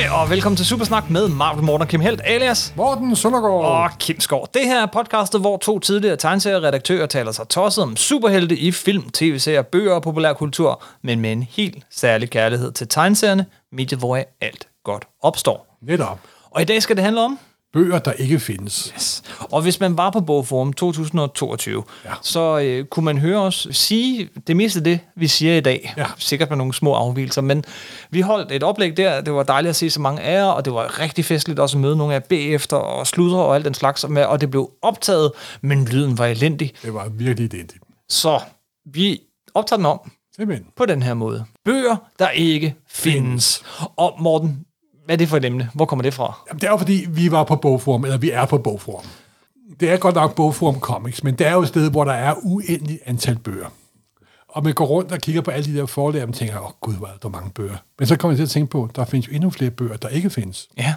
Hej og velkommen til Supersnak med Marvel Morten og Kim Helt, alias Morten Søndergaard. og Kim Skov. Det her er podcastet, hvor to tidligere tegneserieredaktører taler sig tosset om superhelte i film, tv-serier, bøger og populærkultur, men med en helt særlig kærlighed til tegneserierne, mediet hvor alt godt opstår. Netop. Og i dag skal det handle om Bøger, der ikke findes. Yes. Og hvis man var på Bogforum 2022, Ja. så øh, kunne man høre os sige det meste af det, vi siger i dag. Ja. Sikkert med nogle små afvielser, men vi holdt et oplæg der. Det var dejligt at se så mange af jer, og det var rigtig festligt også at møde nogle af jer bagefter, og sludre og alt den slags. med, Og det blev optaget, men lyden var elendig. Det var virkelig identisk. Så vi optager den om Simpelthen. på den her måde. Bøger, der ikke findes. Og Morten, hvad er det for et emne? Hvor kommer det fra? Jamen, det er jo fordi, vi var på Bogforum, eller vi er på Bogforum. Det er godt nok Bogforum Comics, men det er jo et sted, hvor der er uendeligt antal bøger. Og man går rundt og kigger på alle de der forlag, og tænker, åh oh, gud, hvor er der mange bøger. Men så kommer jeg til at tænke på, der findes jo endnu flere bøger, der ikke findes. Ja,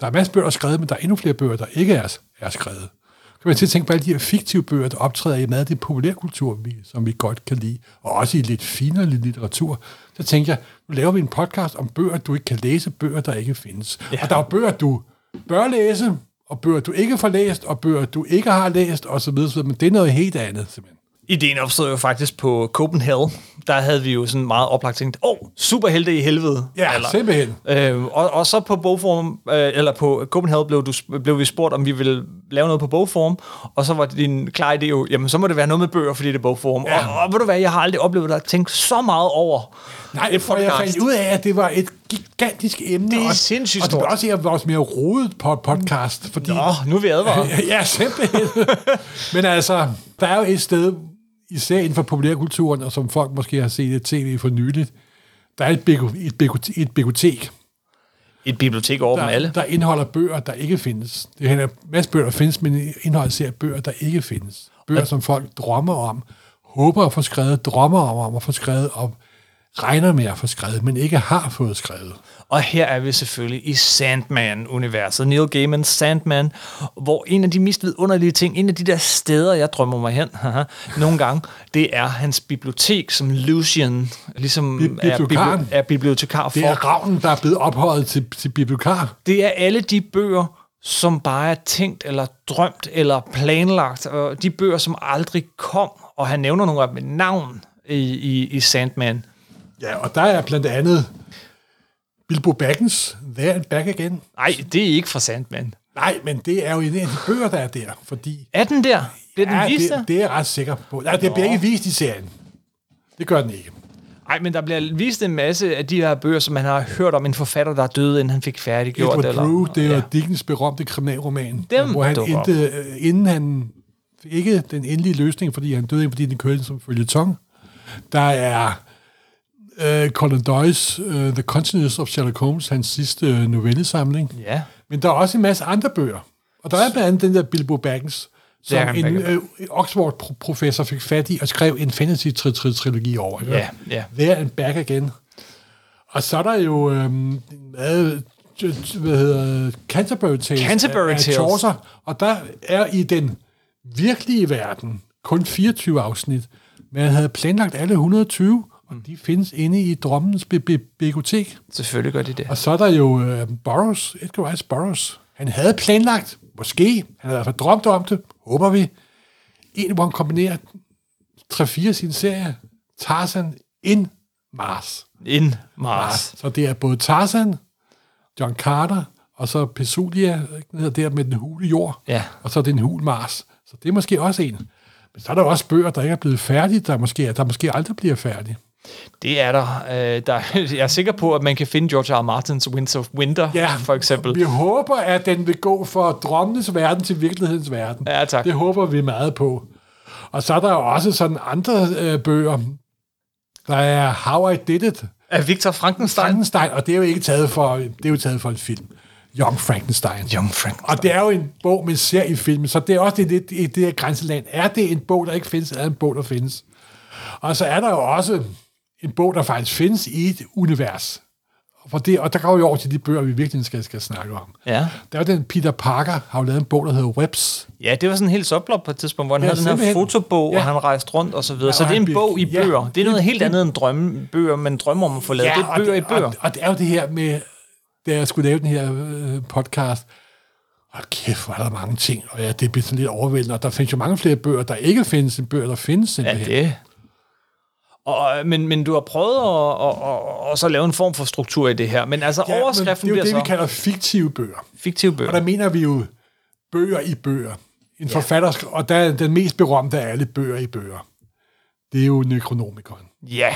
Der er masser af bøger, der er skrevet, men der er endnu flere bøger, der ikke er, er skrevet. Så kan man til at tænke på alle de her fiktive bøger, der optræder i meget af det populærkultur, vi, som vi godt kan lide, og også i lidt finere litteratur. Så tænker jeg, laver vi en podcast om bøger, du ikke kan læse, bøger, der ikke findes. Ja. Og der er bøger, du bør læse, og bøger, du ikke får læst, og bøger, du ikke har læst, osv. osv. Men det er noget helt andet, simpelthen. Ideen opstod jo faktisk på Copenhagen. Der havde vi jo sådan meget oplagt tænkt, åh, oh, superhelte i helvede. Ja, eller, simpelthen. Øh, og, og så på Bogforum, øh, eller på Copenhagen blev, du, blev vi spurgt, om vi ville lave noget på Bogforum, og så var din klare idé jo, jamen så må det være noget med bøger, fordi det er Bogforum. Ja. Og, og ved du hvad, jeg har aldrig oplevet dig tænke så meget over Nej, et for jeg fandt ud af, at det var et gigantisk emne. Det er og, sindssygt Og det var stort. også en af vores mere rodet på podcast, fordi... Nå, nu er vi advaret. Ja, simpelthen. Men altså, der er jo et sted, især inden for populærkulturen, og som folk måske har set et tv for nyligt, der er et, bigo- et, bigo- et bibliotek, Et bibliotek over dem der, alle. der indeholder bøger, der ikke findes. Det er en masse bøger, der findes, men indeholder ser bøger, der ikke findes. Bøger, som folk drømmer om, håber at få skrevet, drømmer om, om at få skrevet, og regner med at få skrevet, men ikke har fået skrevet. Og her er vi selvfølgelig i Sandman-universet. Neil Gaiman's Sandman, hvor en af de mest vidunderlige ting, en af de der steder, jeg drømmer mig hen haha, nogle gange, det er hans bibliotek, som Lucian ligesom Bi- er, bibli- er bibliotekar for. Det er ravnen, der er blevet ophøjet til, til bibliotekar. det er alle de bøger, som bare er tænkt eller drømt eller planlagt, og de bøger, som aldrig kom, og han nævner nogle af dem med navn i, i, i Sandman. Ja, og der er blandt andet Bilbo Baggins, There and Back Again. Nej, det er ikke fra Sandman. Nej, men det er jo en af de bøger, der er der, fordi... Er den der? Bliver den Ja, vist der? det, det er jeg ret sikker på. Nej, det bliver ikke vist i serien. Det gør den ikke. Nej, men der bliver vist en masse af de her bøger, som man har hørt om en forfatter, der er døde, inden han fik færdiggjort. Edward eller, Drew, det er ja. Dickens berømte kriminalroman, Dem hvor han endte, øh, inden han fik ikke den endelige løsning, fordi han døde fordi den kørte som følgetong. Der er uh, Conan Doyle's uh, The Continuous of Sherlock Holmes, hans sidste øh, novellesamling. Ja, Men der er også en masse andre bøger. Og der er blandt andet den der Bilbo Baggins, som en øh, Oxford-professor fik fat i og skrev en fantasy-trilogi over. ja, ja. There and Back Again. Og så er der jo, øhm, hvad, hvad hedder Canterbury Tales. Canterbury af, af Tales. Chaucer. Og der er i den virkelige verden kun 24 afsnit, men han havde planlagt alle 120, og de findes inde i drømmens bi- bi- bibliotek. Selvfølgelig gør de det. Og så er der jo øh, Burroughs, Edgar Rice Burroughs. Han havde planlagt, måske, han havde i hvert fald drømt om det, håber vi, en, hvor han kombinerer 3-4 af sine serier, Tarzan in Mars. In Mars. Så det er både Tarzan, John Carter, og så Pesulia, der med den hule jord, Ja. og så den hul Mars. Så det er måske også en. Men så er der også bøger, der ikke er blevet færdige, der måske, der måske aldrig bliver færdige. Det er der. Øh, der. Jeg er sikker på, at man kan finde George R. R. Martins Winds of Winter, Ja, for eksempel. Vi håber, at den vil gå fra drømmenes verden til virkelighedens verden. Ja, tak. Det håber vi meget på. Og så er der jo også sådan andre øh, bøger. Der er How I Did It, Af Victor Frankenstein. Frankenstein, og det er jo ikke taget for, det er jo taget for en film. Young Frankenstein. Young Frankenstein. Og det er jo en bog med seriefilm, så det er også det, det, det, her grænseland. Er det en bog, der ikke findes, eller er en bog, der findes? Og så er der jo også en bog, der faktisk findes i et univers. For det, og der går vi over til de bøger, vi virkelig skal, skal snakke om. Ja. Der er den Peter Parker, har jo lavet en bog, der hedder Webs. Ja, det var sådan en helt subplot på et tidspunkt, hvor han Ja, havde den her fotobog, Ja. og han rejste rundt og så videre. Ja, så det er en blev- bog i ja, bøger. Det er noget helt det- andet end drømmebøger, men drømmer om at få lavet. det er bøger i det, bøger. Og, og det er jo det her med da jeg skulle lave den her øh, podcast, og kæft, hvor er der mange ting, og ja, det bliver sådan lidt overvældende, og der findes jo mange flere bøger, der ikke findes, end bøger, der findes. Ja, det. Og, men, men du har prøvet at, at, at, at så lave en form for struktur i det her, men altså ja, overskriften men det er jo det, så... vi kalder fiktive bøger. Fiktive bøger. Og der mener vi jo bøger i bøger. En ja. forfatter, og der er den mest berømte af alle bøger i bøger. Det er jo Necronomicon. Ja,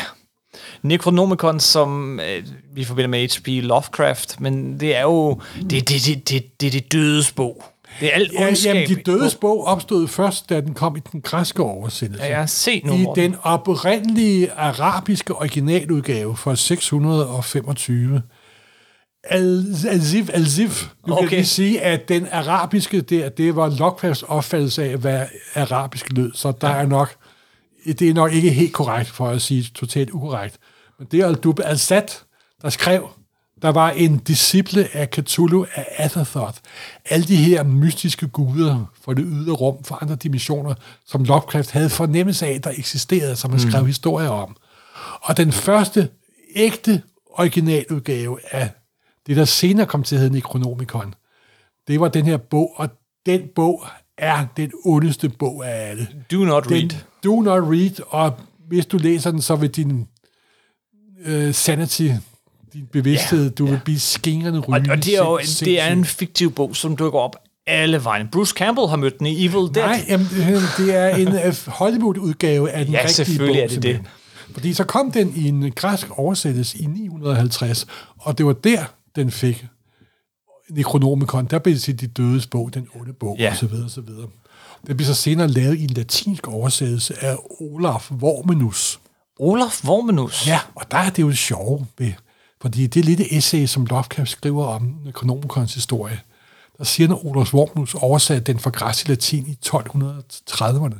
Necronomicon, som øh, vi forbinder med H.P. Lovecraft, men det er jo det, det, det, det, det, det dødes bog. Det er alt ja, jamen, de dødes bog opstod først, da den kom i den græske oversættelse. Ja, se nu, I Morten. den oprindelige arabiske originaludgave fra 625. Al-Zif, Al-Zif, nu okay. kan vi sige, at den arabiske der, det var Lovecrafts opfattelse af, hvad arabisk lød, så der ja. er nok det er nok ikke helt korrekt, for at sige totalt ukorrekt. Men det er Al-Dub al-Sad, der skrev, der var en disciple af Cthulhu af Atherthoth. Alle de her mystiske guder for det ydre rum, for andre dimensioner, som Lovecraft havde fornemmelse af, der eksisterede, som han skrev mm. historier om. Og den første ægte originaludgave af det, der senere kom til at hedde Necronomicon, det var den her bog, og den bog er den ondeste bog af alle. Do not den, read. Do not read, og hvis du læser den, så vil din uh, sanity, din bevidsthed, yeah, du vil yeah. blive skingrende rygende. Og, og det er jo det er en fiktiv bog, som dukker op alle vejen. Bruce Campbell har mødt den i Evil Dead. Nej, jamen, det er en øh, Hollywood-udgave af den ja, rigtige bog. Ja, selvfølgelig er det det. Fordi så kom den i en græsk oversættelse i 950, og det var der, den fik Necronomicon, der blev det til de dødes bog, den onde bog, ja. osv. osv. Det blev så senere lavet i en latinsk oversættelse af Olaf Vormenus. Olaf Vormenus? Ja, og der er det jo det sjove ved, fordi det lidt essay, som Lovecraft skriver om Necronomicons historie. Der siger, at Olaf Vormenus oversatte den fra græs i latin i 1230'erne.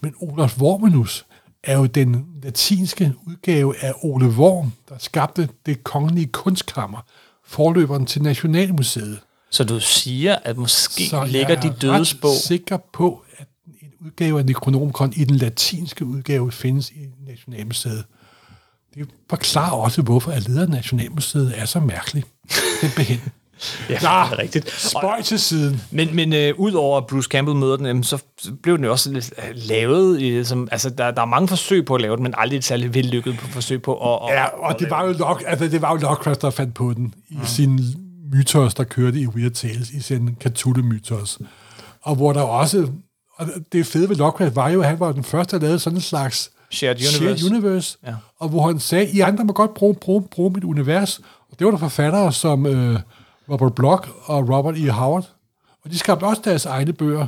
Men Olaf Vormenus er jo den latinske udgave af Ole Worm, der skabte det kongelige kunstkammer, forløberen til Nationalmuseet. Så du siger, at måske så ligger de dødes bog... Jeg er sikker på, at en udgave af Necronomicon i den latinske udgave findes i Nationalmuseet. Det forklarer også, hvorfor at lederen af Nationalmuseet er så mærkelig. Den behænd. Ja, Nå, det er rigtigt. Spøj til siden. Men, men øh, udover at Bruce Campbell møder den, så blev den jo også lidt øh, lavet. I, som, altså, der, der er mange forsøg på at lave den, men aldrig et særligt vellykket på forsøg på at... Og, ja, og at det, var jo Lock, altså, det var jo Lovecraft, der fandt på den i mm. sin mytos, der kørte i Weird Tales, i sin Cthulhu-mytos. Og hvor der også... Og det fede ved Lovecraft var jo, at han var den første, der lavede sådan en slags shared universe, shared universe ja. og hvor han sagde, I andre må godt bruge, bruge, bruge mit univers. Og det var der forfattere som... Øh, Robert Bloch og Robert E. Howard. Og de skabte også deres egne bøger.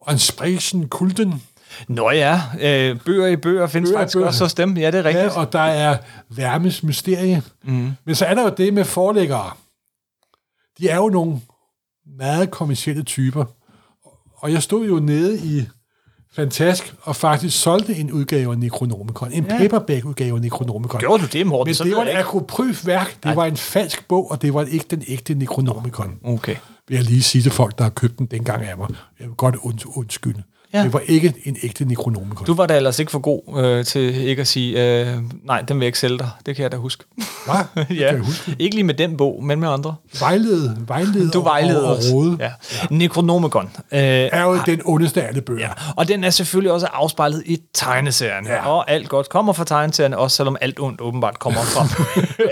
Og en Sprechen Kulten. Nå ja, øh, bøger i bøger findes bøger faktisk bøger. også hos dem. Ja, det er rigtigt. Ja, og der er Værmes Mysterie. Mm. Men så er der jo det med forlæggere. De er jo nogle meget kommersielle typer. Og jeg stod jo nede i Fantask, og faktisk solgte en udgave af Necronomicon. En ja. paperback-udgave af Necronomicon. Gjorde du det, Morten? Men det var et akropryf-værk. Det Nej. var en falsk bog, og det var ikke den ægte Necronomicon. Okay. Vil jeg lige sige til folk, der har købt den dengang af mig. Jeg vil godt und- undskylde. Ja. Det var ikke en ægte Necronomicon. Du var da ellers ikke for god øh, til ikke at sige, øh, nej, den vil jeg ikke sælge dig. Det kan jeg da huske. Hvad? ja. Kan jeg huske. Ikke lige med den bog, men med andre. Vejlede, vejlede du vejlede og, og råde. Ja. ja. Necronomicon. Øh, er jo den ondeste af alle bøger. Ja. Og den er selvfølgelig også afspejlet i tegneserien. Ja. Og alt godt kommer fra tegneserien, også selvom alt ondt åbenbart kommer fra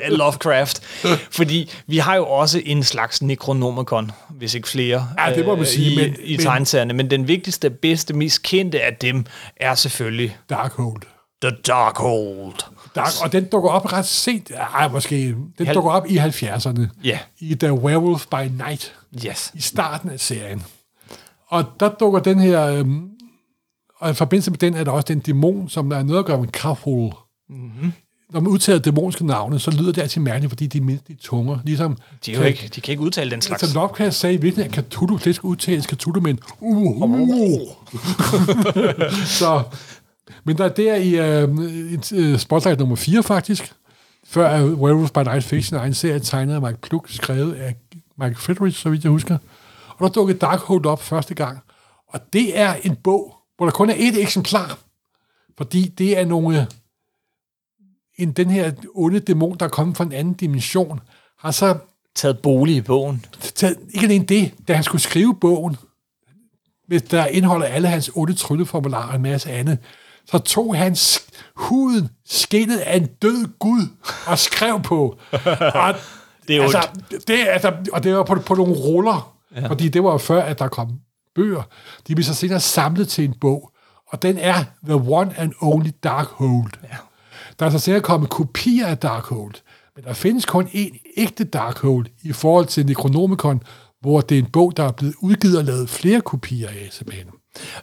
Lovecraft. Fordi vi har jo også en slags Necronomicon, hvis ikke flere, ja, det må man sige, i, men, i tegneserierne. Men den vigtigste, bedste bedste, mest kendte af dem er selvfølgelig... Darkhold. The Darkhold. Dark, og den dukker op ret sent. Ej, måske. Den Hal- dukker op i 70'erne. Ja. Yeah. I The Werewolf by Night. Yes. I starten af serien. Og der dukker den her... Øhm, og i forbindelse med den er der også den dæmon, som der er noget at gøre med Krafhul. Mm-hmm når man udtaler dæmonske navne, så lyder det altid mærkeligt, fordi de er mindst i tunger. Ligesom, de, er jo ikke, de kan ikke udtale den slags. Altså Lovecraft sagde virkelig, at Cthulhu slet skal udtales Cthulhu, men uh, uh, uh. så, men der er der i uh, Spotlight nummer 4 faktisk, før uh, Werewolf by Night fik sin egen serie, tegnet af Mike Pluk, skrevet af Mike Friedrich, så vidt jeg husker. Og der dukkede Darkhold op første gang. Og det er en bog, hvor der kun er et eksemplar, fordi det er nogle en, den her onde dæmon, der er kommet fra en anden dimension, har så taget bolig i bogen. taget, ikke alene det, da han skulle skrive bogen, hvis der indeholder alle hans otte trylleformularer og en masse andet, så tog han huden, skinnet af en død gud, og skrev på. Og, Det er altså, det, altså, og det var på, på nogle ruller, ja. fordi det var før, at der kom bøger. De blev så senere samlet til en bog, og den er The One and Only Darkhold. Ja. Der er så senere kommet kopier af Darkhold, men der findes kun én ægte Darkhold i forhold til Necronomicon, hvor det er en bog, der er blevet udgivet og lavet flere kopier af simpelthen.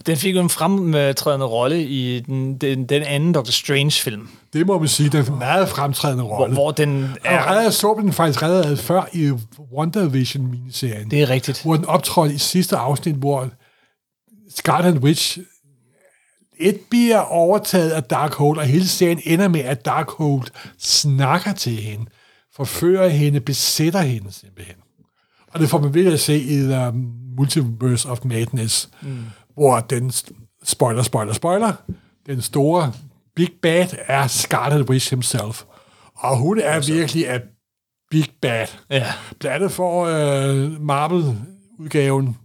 Den fik jo en fremtrædende rolle i den, den, den anden Doctor Strange-film, Det må man sige, den er en meget fremtrædende hvor, rolle. hvor den Og er... redder så den faktisk reddet før i WandaVision-miniserien. Det er rigtigt. hvor den optrådte i sidste afsnit, hvor Scarlet Witch et bliver overtaget af Darkhold, og hele serien ender med, at Darkhold snakker til hende, forfører hende, besætter hende simpelthen. Og det får man ved at se i The Multiverse of Madness, mm. hvor den, spoiler, spoiler, spoiler, den store Big Bad er Scarlet Witch himself. Og hun er virkelig af Big Bad. Ja. Blandt andet for øh, Marvel-udgaven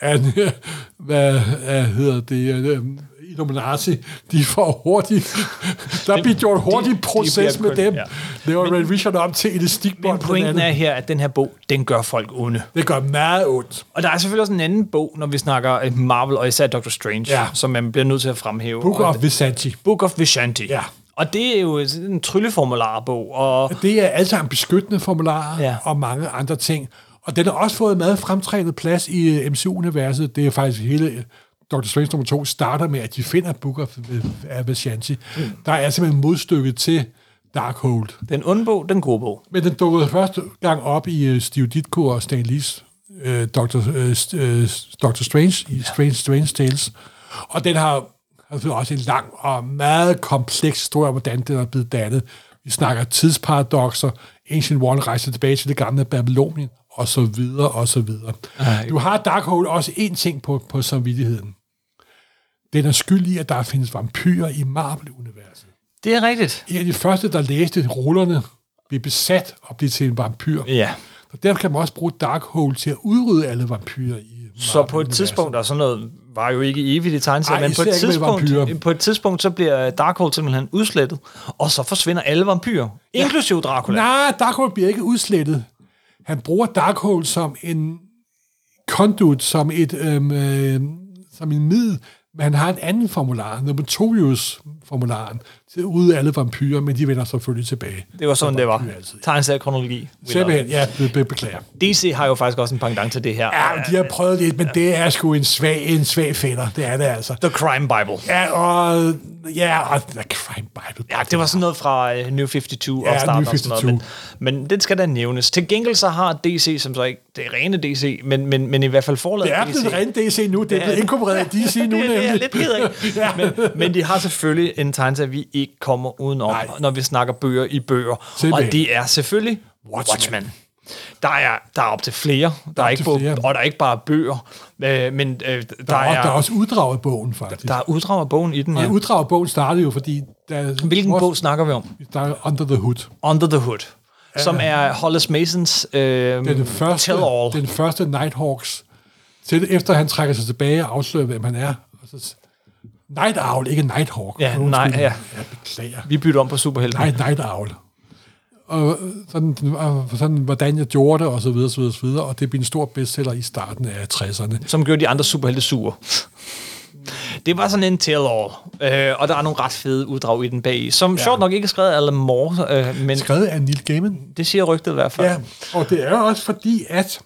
af, hvad, hvad hedder det, Illuminati, de får hurtigt, der bliver gjort hurtigt de proces bliver med kun- dem. ja. Det var Red Vision op til elastikbånd. Men pointen er her, at den her bog, den gør folk onde. Det gør meget ondt. Og der er selvfølgelig også en anden bog, når vi snakker øh, Marvel, og især Doctor Strange, Ja. som man bliver nødt til at fremhæve. Book of Visanti. Book of Vishanti. Ja. Og det er jo en trylleformularbog, og Det er alle sammen beskyttende formularer Ja. og mange andre ting. Og den har også fået meget fremtrænet plads i øh, MCU-universet. Det er faktisk hele Dr. Strange nummer 2 starter med, at de finder Book of Vishanti. Mm. Der er simpelthen modstykket til Darkhold. den onde bog, den gode bog. Men den dukkede første gang op i uh, Steve Ditko og Stan Lees uh, Dr. Uh, Dr. Strange i Strange, Strange Tales. Og den har, selvfølgelig også en lang og meget kompleks historie om, hvordan den er blevet dannet. Vi snakker tidsparadoxer, Ancient One rejser tilbage til det gamle Babylonien, og så videre, og så videre. Ej. Du har Darkhold også én ting på, på samvittigheden. Den er skyld i, at der findes vampyrer i Marvel-universet. Det er rigtigt. En af de første, der læste rullerne, blev besat og blev til en vampyr. Ja. Og derfor kan man også bruge Darkhold til at udrydde alle vampyrer i Så på et tidspunkt, der er sådan noget, var jo ikke evigt i tegneserien, men på et, tidspunkt, på et tidspunkt, så bliver Darkhold simpelthen udslettet, og så forsvinder alle vampyrer, ja. inklusive Dracula. Nej, Darkhold bliver ikke udslettet. Han bruger Darkhold som en conduit, som et øhm, øh, som en middel, men han har en anden formular, Notorious-formularen, til at udrydde alle vampyrer, men de vender selvfølgelig tilbage. Det var sådan, det var. Tegneseriekronologi. Simpelthen, ja, be, be, beklager. DC har jo faktisk også en pendant til det her. Ja, de har prøvet lidt, men det er sgu en svag, en svag fætter. Det er det altså. The Crime Bible. Ja, og... Ja, og The Crime Bible. Ja, det var sådan noget fra uh, New 52 Ja, opstarten New og sådan noget, men, men det skal da nævnes. Til gengæld så har DC, som så ikke, det er rene DC, men, men, men i hvert fald forladet Det er DC. blevet rent DC nu. Det er blevet inkorporeret i DC nu, det, det er lidt ked af. Ja. men, men de har selvfølgelig en tegneserie, vi ikke kommer udenom, Nej. når vi snakker bøger i bøger. Simpelthen. Og det er selvfølgelig Watchmen. Watchmen. Der er, der er op til flere. Der er, op ikke flere. og der er ikke bare bøger, øh, men øh, der, Der er, er, der er også uddrag af bogen, faktisk. der er uddrag af bogen i den. Og Ja. uddrag af bogen startede jo, fordi... Der, Hvilken vores- bog snakker vi om? Der er Under the Hood. Under the Hood, som er Hollis Masons øh, Det er den første, tell-all. den første Nighthawks. Til, efter han trækker sig tilbage og afslører, hvem han er. Og så, Night Owl, ikke Nighthawk. Ja, nej, ja. Jeg beklager. Vi bytter om på superhelte. Nej, Night Owl. Og sådan, og sådan, hvordan jeg gjorde det, og så videre, så videre, så videre. Og det blev en stor bestseller i starten af 60'erne. som gjorde de andre superhelte sure. Det var sådan en tell-all, øh, og der er nogle ret fede uddrag i den bag, som ja. sjovt nok ikke er skrevet af Alan Moore, øh, men Skrevet af Neil Gaiman. det siger rygtet i hvert fald. Ja, og det er også fordi, at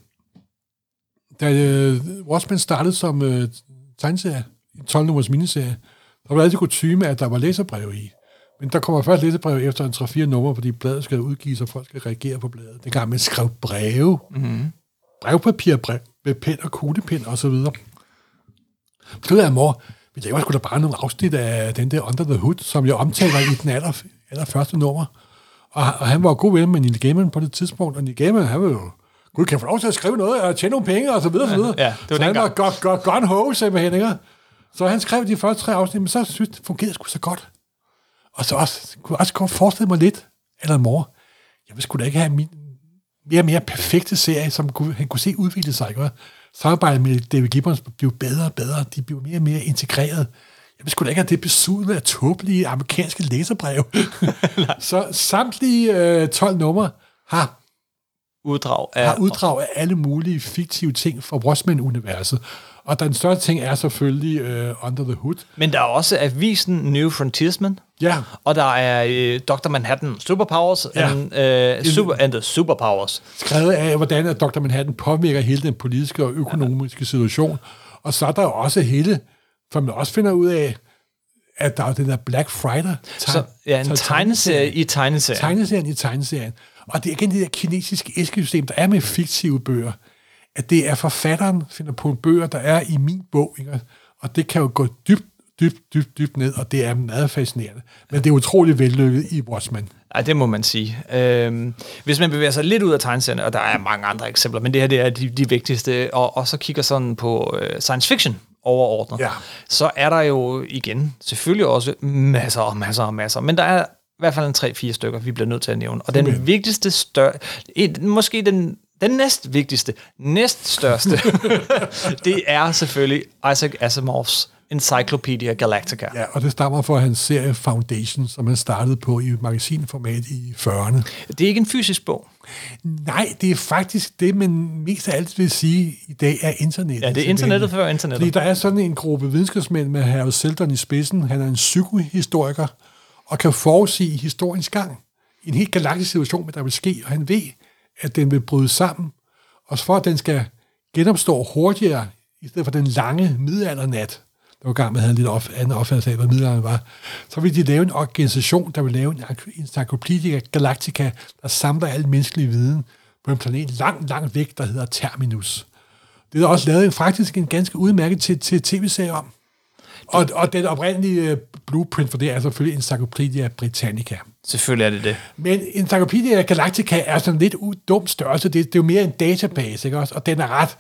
da øh, Watchmen startede som øh, tegneserie, en 12-nummers miniserie, der var altid kutume, at der var læserbreve i. Men der kommer først læserbreve efter en 3-4 nummer, fordi bladet skal udgives, og folk skal reagere på bladet. Det gang man skrev breve. Mm-hmm. Brevpapir, brev, med pen og kuglepen og så videre. Så jeg, mor, vi laver sgu da bare nogle afsnit af den der Under the Hood, som jeg omtaler i den aller, allerførste nummer. Og, og han var god ven med Neil Gaiman på det tidspunkt, og Neil Gaiman, han var jo, gud, kan få lov til at skrive noget og tjene nogle penge, og så videre, så videre. Ja, det var så han var godt, godt, godt ho, simpelthen, ikke? Så han skrev de første tre afsnit, men så synes det fungerede sgu så godt. Og så også, kunne jeg også godt forestille mig lidt, eller mor, jeg sgu da ikke have min, mere og mere perfekte serie, som kunne, han kunne se udvikle sig. Ikke? Samarbejdet med David Gibbons blev bedre og bedre. De blev mere og mere integreret. Jeg skulle da ikke have det besudlet af tåbelige amerikanske læserbrev. så samtlige øh, 12 numre har uddrag af, har uddrag af alle mulige fiktive ting fra Watchmen-universet. Og den største ting er selvfølgelig uh, Under the Hood. Men der er også avisen New Frontiersman. Ja. Og der er uh, Dr. Manhattan Superpowers ja. and, uh, super, and the Superpowers. Skrevet af, hvordan at Dr. Manhattan påvirker hele den politiske og økonomiske ja. situation. Og så er der jo også hele, for man også finder ud af, at der er den der Black Friday. Så, ja, en tegneserie i tegneserien. Tegneserien i tegneserien. Og det er igen det der kinesiske æskesystem, der er med fiktive bøger at det er forfatteren, finder på bøger, der er i min bog, ikke? og det kan jo gå dybt, dybt, dybt, dybt ned, og det er meget fascinerende. Men det er utrolig vellykket i Watchmen. Ja, det må man sige. Øhm, hvis man bevæger sig lidt ud af tegneserierne, og der er mange andre eksempler, men det her det er de, de vigtigste, og, og så kigger sådan på øh, science fiction overordnet, ja. så er der jo igen selvfølgelig også masser og masser og masser, men der er i hvert fald en tre-fire stykker, vi bliver nødt til at nævne. Og den vigtigste større, måske den den næst vigtigste, næst største, det er selvfølgelig Isaac Asimovs Encyclopedia Galactica. Ja, og det stammer fra hans serie Foundation, som han startede på i magasinformat i 40'erne. Det er ikke en fysisk bog. Nej, det er faktisk det, man mest af alt vil sige i dag er internettet. Ja, det er internettet før internettet. Fordi der er sådan en gruppe videnskabsmænd med Harry Seldon i spidsen. Han er en psykohistoriker og kan forudsige historiens gang. En helt galaktisk situation, der vil ske, og han ved, at den vil bryde sammen, og for at den skal genopstå hurtigere, i stedet for den lange middelaldernat, der var gang med at have en lidt op, anden opfattelse af, hvad middelalderen var, så vil de lave en organisation, der vil lave en encyclopedia galactica, der samler al menneskelig viden på en planet langt, langt væk, der hedder Terminus. Det er også lavet en, faktisk en ganske udmærket til, til tv-serie om. Og, og den oprindelige øh, blueprint for det er selvfølgelig Encyclopedia Britannica. Selvfølgelig er det det. Men Encyclopedia Galactica er sådan lidt dumt størrelse. Det, det er jo mere en database, ikke også? Og den er ret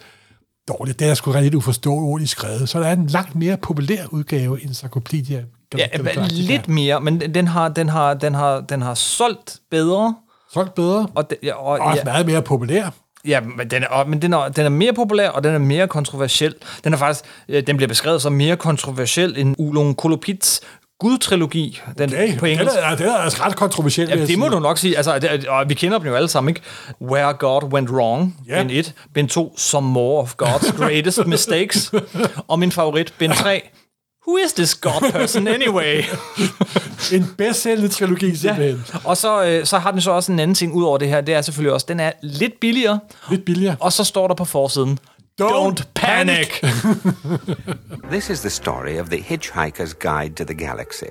dårlig. Den er sgu ret lidt uforståeligt skrevet. Så der er en langt mere populær udgave af Encyclopedia Galactica. Ja, lidt mere, men den har, den har, den har, den har solgt bedre. Solgt bedre. Og, de, og, og også ja. meget mere populær. Ja, men, den er, men den, er, den er mere populær, og den er mere kontroversiel. Den er faktisk, den bliver beskrevet som mere kontroversiel end Ulung Kolopits Gud-trilogi. Den, okay, på engelsk. Den er, den er altså ret kontroversiel. Ja, det må du nok sige. Altså, det, og vi kender dem jo alle sammen, ikke? Where God Went Wrong, ja. bind 1. Bind 2, Some More of God's Greatest Mistakes. Og min favorit, bind 3, Who is this God person anyway? en bedstsælgende trilogi, simpelthen. Ja. Og så, øh, så har den så også en anden ting ud over det her. Det er selvfølgelig også, den er lidt billigere. Lidt billigere. Og så står der på forsiden, Don't, Don't panic! this is the story of the Hitchhiker's Guide to the Galaxy.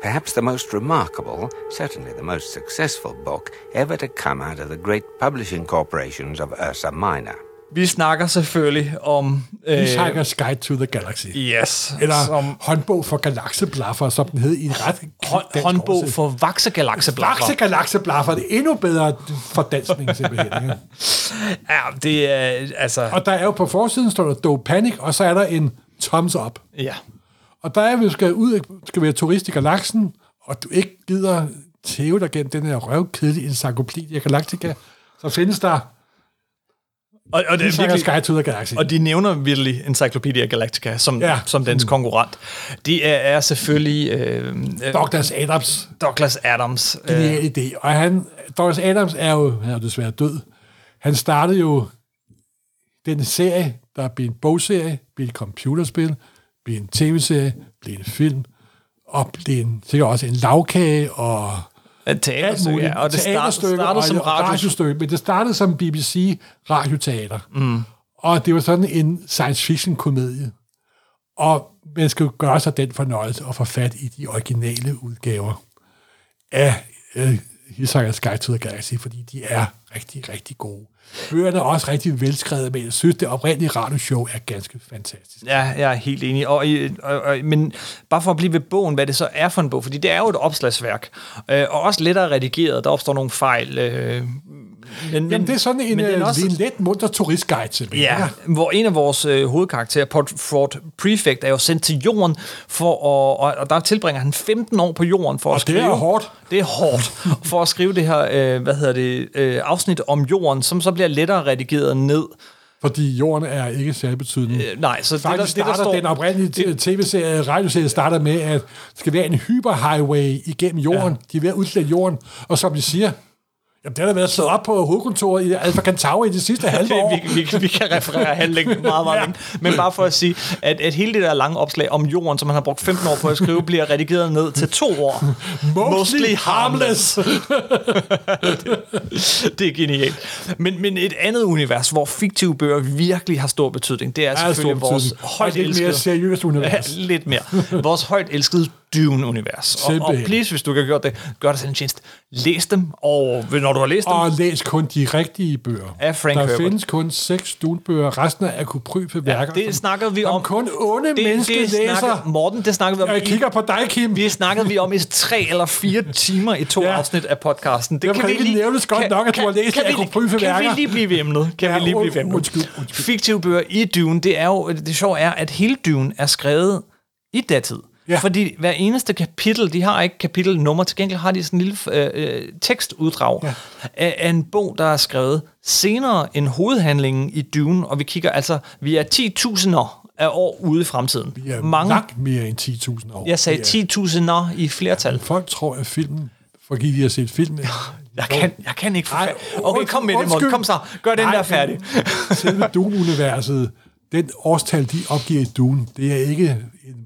Perhaps the most remarkable, certainly the most successful book ever to come out of the great publishing corporations of Ursa Minor. Vi snakker selvfølgelig om... Øh, Hitchhiker's Guide to the Galaxy. Yes. Eller som, håndbog for galakseblaffer, som den hed i en ret hånd, Håndbog for vaksegalakseblaffer. Vaksegalakseblaffer, det er endnu bedre for dansning simpelthen. Ja. ja, det er altså... Og der er jo på forsiden, står der Do Panic, og så er der en thumbs up. Ja. Og der er, vi skal ud, skal være turist i galaksen, og du ikke gider tæve dig gennem den her røvkedelige encyclopedia galactica, så findes der og, og, det er virkelig, Sky to the Galaxy. og de nævner virkelig Encyclopedia Galactica som, ja. som dens konkurrent. De er, er selvfølgelig... Øh, Douglas Adams. Douglas Adams. Genial øh, idé. Og han, Douglas Adams er jo, han er jo desværre død. Han startede jo den serie, der blev en bogserie, blev et computerspil, blev en tv-serie, blev en film, og blev en, sikkert også en lavkage, og teaterstykke, ja. Og det startede, startede som radio. radiostykke, men det startede som BBC radioteater. Mm. Og det var sådan en science fiction komedie. Og man skal gøre sig den fornøjelse at få fat i de originale udgaver af uh, Hitchhiker's Guide to the Galaxy, fordi de er rigtig, rigtig gode. Bøgerne er også rigtig velskrevet, men jeg synes, det oprindelige radioshow er ganske fantastisk. Ja, jeg er helt enig. Og, øh, og, og, men bare for at blive ved bogen, hvad det så er for en bog, fordi det er jo et opslagsværk, øh, og også lettere redigeret. Der opstår nogle fejl, øh, men, Jamen, det er sådan en, men øh, også- en let munter turistguide, simpelthen. Ja, hvor en af vores øh, hovedkarakterer, Ford Prefect, er jo sendt til jorden, for at, og, og der tilbringer han 15 år på jorden for Og at det skrive... er hårdt. Det er hårdt. For at skrive det her, øh, hvad hedder det, øh, afsnit om jorden, som så bliver lettere redigeret ned. Fordi jorden er ikke særlig betydende. Øh, nej, så Faktisk det, der, det, der starter står... den oprindelige tv-serie, radioserie starter med, at der skal være en hyperhighway igennem jorden. Ja. De er ved at jorden. Og som de siger, jamen, det har da været slået op på hovedkontoret i Alpha Centauri i de sidste halve år. vi, vi, vi kan referere handlingen meget, meget Ja. længe. Men bare for at sige, at, at hele det der lange opslag om jorden, som man har brugt 15 år på at skrive, bliver redigeret ned til to år. Mostly harmless. det er genialt. Men, men et andet univers, hvor fiktive bøger virkelig har stor betydning, det er er selvfølgelig vores højt et lidt mere elskede... seriøst univers. Ja, lidt mere. Vores højt elskede Dune-univers. Og, og please, hvis du ikke har gjort det, gør dig selv en tjeneste. Læs dem, og når du har læst dem, Og læs kun de rigtige bøger. Af Frank Der Herbert. findes kun seks dunbøger. Resten er akupryfe værker. det som- snakkede vi som om. kun onde det, mennesker det læser. snakkede, Morten, det snakkede vi om. Jeg i- kigger på dig, Kim. Vi snakkede vi om i tre eller fire timer i to ja. Ja. afsnit af podcasten. Det Jamen, kan det ikke nævnes godt nok, at du har læst kan, vi- akrofryfe Kan værker? vi lige blive ved emnet? Kan Ja, vi lige blive ved emnet? undskyld, undskyld. Fiktive bøger i Dune, det er jo, det sjove er, at hele Dune er skrevet i datid. Ja. Fordi hver eneste kapitel, de har ikke kapitelnummer, til gengæld har de sådan en lille øh, øh, tekstuddrag ja. af, af en bog, der er skrevet senere end hovedhandlingen i Dune, og vi kigger altså, vi er 10.000'er af år ude i fremtiden. Vi er Mange, langt mere end 10.000 år. jeg sagde Det er- 10.000'er i flertal. Folk tror, at filmen, fordi de har set filmen... Jeg kan, jeg kan ikke få Ej, Okay, kom med det, Morten. Kom så. Gør den Ej, der færdig. Selve Dune-universet, den årstal, de opgiver i Dune, det er ikke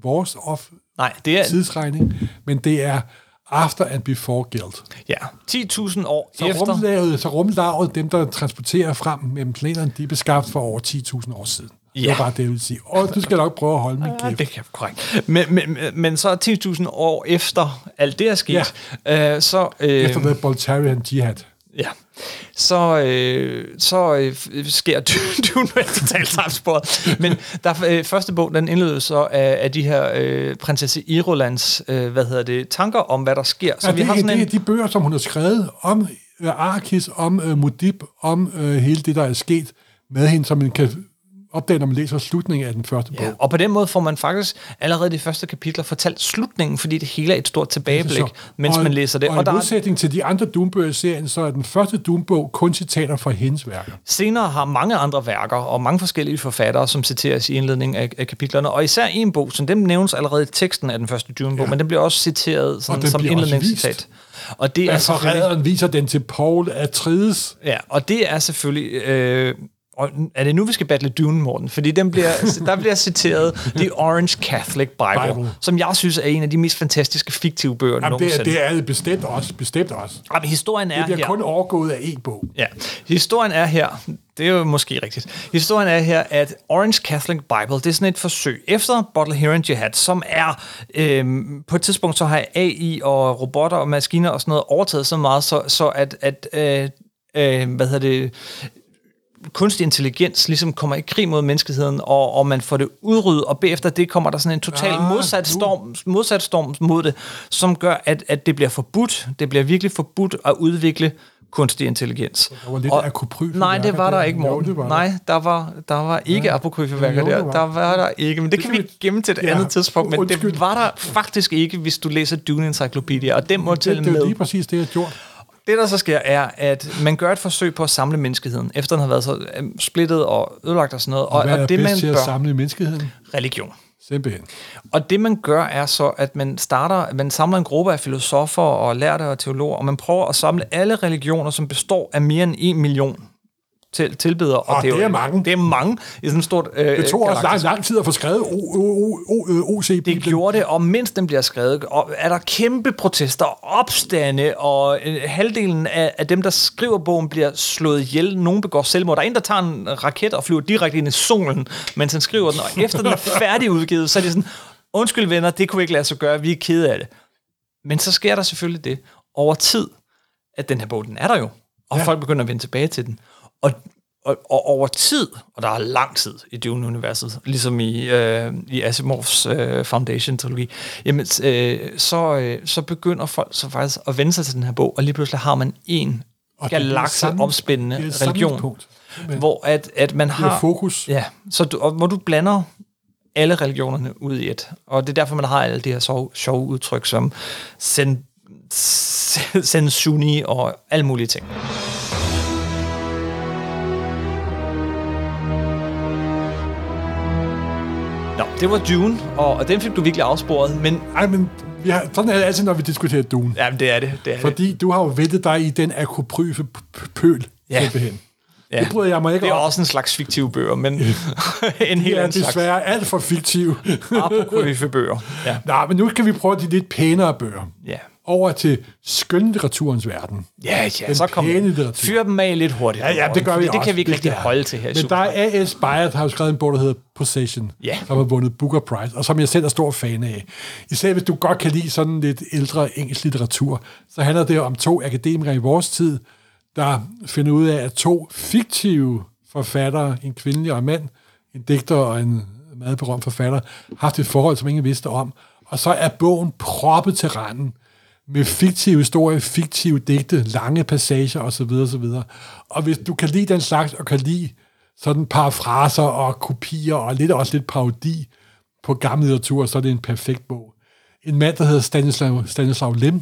vores off Nej, det er... tidsregning, men det er after and before guild. Ja, 10.000 år Så efter... rumlaget, så rumlaget, dem der transporterer frem mellem planerne, de er beskabt for over 10.000 år siden. Det Ja. var bare det, jeg ville sige. Og du skal nok prøve at holde min Ja, kæft. det kan korrekt. Men, men, men så 10.000 år efter alt det er sket, ja. øh, så... Øh, Efter The Boltarian Jihad. Ja. Så, øh, så øh, sker Dune med totalt samsporet. Men der, øh, første bog, den indledes så af, af de her øh, prinsesse Irolands, øh, hvad hedder det, tanker om, hvad der sker. Så Ja, vi det, har det sådan er en... de bøger, som hun har skrevet om øh, Arkis, om øh, Mudib, om øh, hele det, der er sket med hende, som man kan opdage, når man læser slutningen af den første bog. Ja, og på den måde får man faktisk allerede i de første kapitler fortalt slutningen, fordi det hele er et stort tilbageblik, Så- mens og, man læser det. Og, Og i der er, modsætning til de andre Dune-bøger i serien, så er den første Dune-bog kun citater fra hendes værker. senere har mange andre værker og mange forskellige forfattere, som citeres i indledningen af, af kapitlerne, og især en bog, som dem nævnes allerede i teksten af den første Dune-bog, ja. men den bliver også citeret sådan, den som indledningscitat. Og det er forræderen viser den til Paul Atreides. Ja, og det er selvfølgelig... Øh, og er det nu, vi skal battle Dune, Morten? Fordi den bliver, der bliver citeret The Orange Catholic Bible, Bible. som jeg synes er en af de mest fantastiske fiktive bøger Jamen, det, nogensinde. er, det er det bestemt også. Bestemt også. Jamen, historien er Det bliver her. kun overgået af en bog. Ja, historien er her, det er jo måske rigtigt, historien er her, at Orange Catholic Bible, det er sådan et forsøg efter Bottle Heron Jihad, som er, øhm, på et tidspunkt så har AI og robotter og maskiner og sådan noget overtaget så meget, så, så at, at øh, øh, hvad hedder det, kunstig intelligens ligesom kommer i krig mod menneskeheden, og, og man får det udryddet, og bagefter det kommer der sådan en total Ah, modsat, storm, modsat storm mod det, som gør, at, at det bliver forbudt, det bliver virkelig forbudt at udvikle kunstig intelligens. Der var lidt apokryfe Nej, det var der der. ikke, Jo, Morten. det var der. Nej, der var, der var ikke ja. apokryfeværker Jo, der. det var. Der var der ikke, men det, Det kan vi gemme til et Ja, andet tidspunkt, men undskyld. det var der faktisk ikke, hvis du læser Dune Encyclopedia, og den må Det, tælle det er med. jo lige præcis det, jeg har gjort. Det, der så sker, er, at man gør et forsøg på at samle menneskeheden, efter den har været så øhm, splittet og ødelagt og sådan noget. Og, hvad er og det det, man bedst til at bør, samle menneskeheden? religion. Simpelthen. Og det, man gør, er så, at man starter, man samler en gruppe af filosofer og lærte og teologer, og man prøver at samle alle religioner, som består af mere end en million til, tilbedere. Og det jo- er mange. Det er mange i sådan et stort øh, Det tog også lang, lang tid at få skrevet OC. Det gjorde det, og mens den bliver skrevet, og er der kæmpe protester, opstande, og øh, halvdelen af, af dem, der skriver bogen, bliver slået ihjel. Nogen begår selvmord. Der er en, der tager en raket og flyver direkte ind i solen, mens han skriver den, og efter den er færdigudgivet, så er det sådan, undskyld venner, det kunne ikke lade sig gøre, vi er kede af det. Men så sker der selvfølgelig det over tid, at den her bog, den er der jo, og. Ja. folk begynder at vende tilbage til den. Og, og, og over tid, og der er lang tid i Dune-universet, ligesom i, øh, i Asimovs øh, Foundation-trilogi, jamen, øh, så, øh, så begynder folk så faktisk at vende sig til den her bog, og lige pludselig har man en galakseomspændende religion, hvor at, at man har... fokus. Ja, så du, og hvor du blander alle religionerne ud i et. Og det er derfor, man har alle de her sjove, sjove udtryk som sen, sen sunni og alle mulige ting. Det var Dune, og, og den fik du virkelig afsporet, men Ej, men vi har, sådan er det altid, når vi diskuterer Dune. ja, det er det. det, er det. Fordi du har jo ventet dig i den p- pøl, Ja. simpelthen. Ja. Det bryder jeg mig ikke Det er om. også en slags fiktive bøger, men en helt Det er anden slags desværre alt for fiktiv. apokryfe bøger. Ja. Nej, men nu skal vi prøve de lidt pænere bøger. Ja. Over til skønlitteraturens verden. Ja, ja, Den så kom. Fyr dem af lidt hurtigt. Ja, ja, det gør vi Det også. kan vi ikke rigtig holde til her. Men der Super. er A.S. Byatt, har jo skrevet en bog, der hedder Possession, Ja. som har vundet Booker Prize, og som jeg selv er stor fan af. Især hvis du godt kan lide sådan lidt ældre engelsk litteratur, så handler det om to akademikere i vores tid, der finder ud af, at to fiktive forfattere, en kvindelig og en mand, en digter og en meget berømt forfatter, har haft et forhold, som ingen vidste om. Og så er bogen proppet til randen med fiktive historier, fiktive digte, lange passager osv. osv. Og hvis du kan lide den slags, og kan lide sådan parafraser og kopier, og lidt også lidt parodi på gammel litteratur, så er det en perfekt bog. En mand, der hedder Stanislav, Stanislav Lem,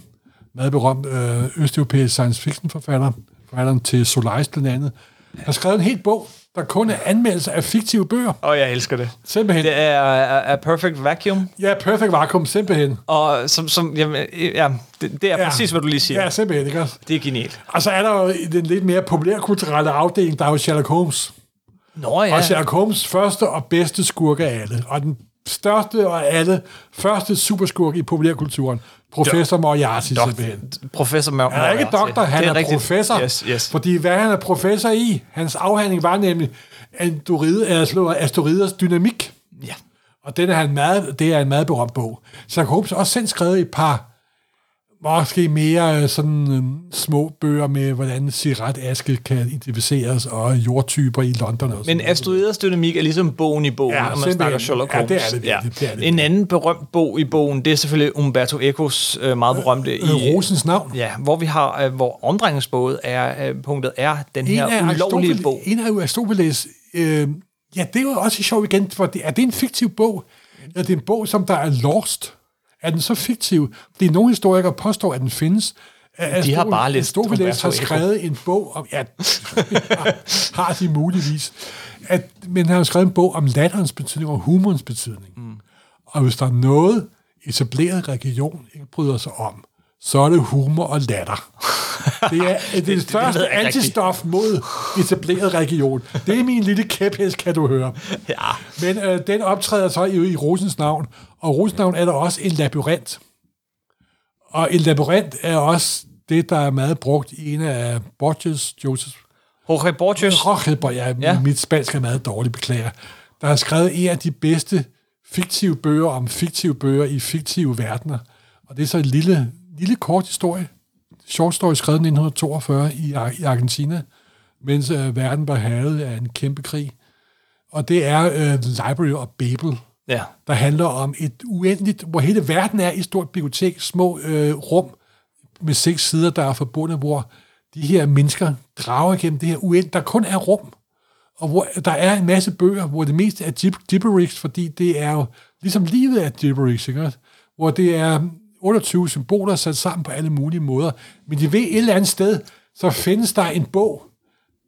meget berømt øh, østeuropæisk science fiction forfatter, forfatteren til Solaris blandt andet, har skrevet en helt bog, der kun er anmeldelser af fiktive bøger. Åh, oh, jeg elsker det. Simpelthen. Det er A Perfect Vacuum, Ja, perfect vakuum, simpelthen. og som, som jamen, ja, det, det er Ja. præcis, hvad du lige siger. Ja, simpelthen, ikke også? Det er genialt. Og så er der jo den lidt mere populærkulturelle afdeling, der er jo Sherlock Holmes. Nå Ja. Og Sherlock Holmes første og bedste skurk af alle. Og den største og alle første superskurk i populærkulturen. Professor Moriarty simpelthen. professor Mør- Han er ikke doktor, han Det er, rigtigt. professor. Yes, yes. Fordi hvad han er professor i, hans afhandling var nemlig Asteroiders dynamik. Ja. Og den er han meget, det er en meget berømt bog. Sherlock Holmes har også selv skrevet et par måske mere øh, sådan øh, små bøger med, hvordan cigaretaske kan identificeres, og jordtyper i London. Og Men Asteroiders dynamik er ligesom bogen i bogen, Ja, når man snakker Sherlock Ja, Holmes. det er det virkelig, det er det En anden berømt bog i bogen, det er selvfølgelig Umberto Ecos øh, meget berømte Øh, i... Rosens navn. Ja, hvor vi har, øh, hvor omdrejningsbådet er, øh, punktet er den En her ulovlige bog. en af Aristoteles, øh, ja, det er jo også sjovt igen, for det, er det en fiktiv bog? Eller det er en bog, som der er lost? Er den så fiktiv? Fordi nogle historikere påstår, at den findes. At De har Aristoteles- bare læst Aristoteles har skrevet en bog om... Ja, har, har de muligvis. At, men han har skrevet en bog om latterens betydning og humorens betydning. Mm. Og hvis der er noget, etableret religion ikke bryder sig om, så er det humor og latter. Det er det, det jeg ikke antistof mod etableret religion. Det er min lille kæphest, kan du høre. Ja. Men øh, den optræder så i, i Rosens navn, og Rosens navn er der også en labyrint. Og en labyrint er også det, der er meget brugt i en af Borges, Joseph Jorge Borges. Rochedborg, ja, Ja. mit spansk er meget dårligt, beklager, der har skrevet en af de bedste fiktive bøger om fiktive bøger i fiktive verdener. Og det er så en lille, lille kort historie. Short story skrevet i 1942 i, i Argentina, mens øh, verden var havet af en kæmpe krig. Og det er øh, Library of Babel, Ja. der handler om et uendeligt, hvor hele verden er i et stort bibliotek, små øh, rum med seks sider, der er forbundet, hvor de her mennesker drager igennem det her uendeligt, der kun er rum, og hvor der er en masse bøger, hvor det meste er gib- gibberish, fordi det er jo ligesom livet er gibberish, ikke? hvor det er 28 symboler sat sammen på alle mulige måder, men de ved et eller andet sted, så findes der en bog,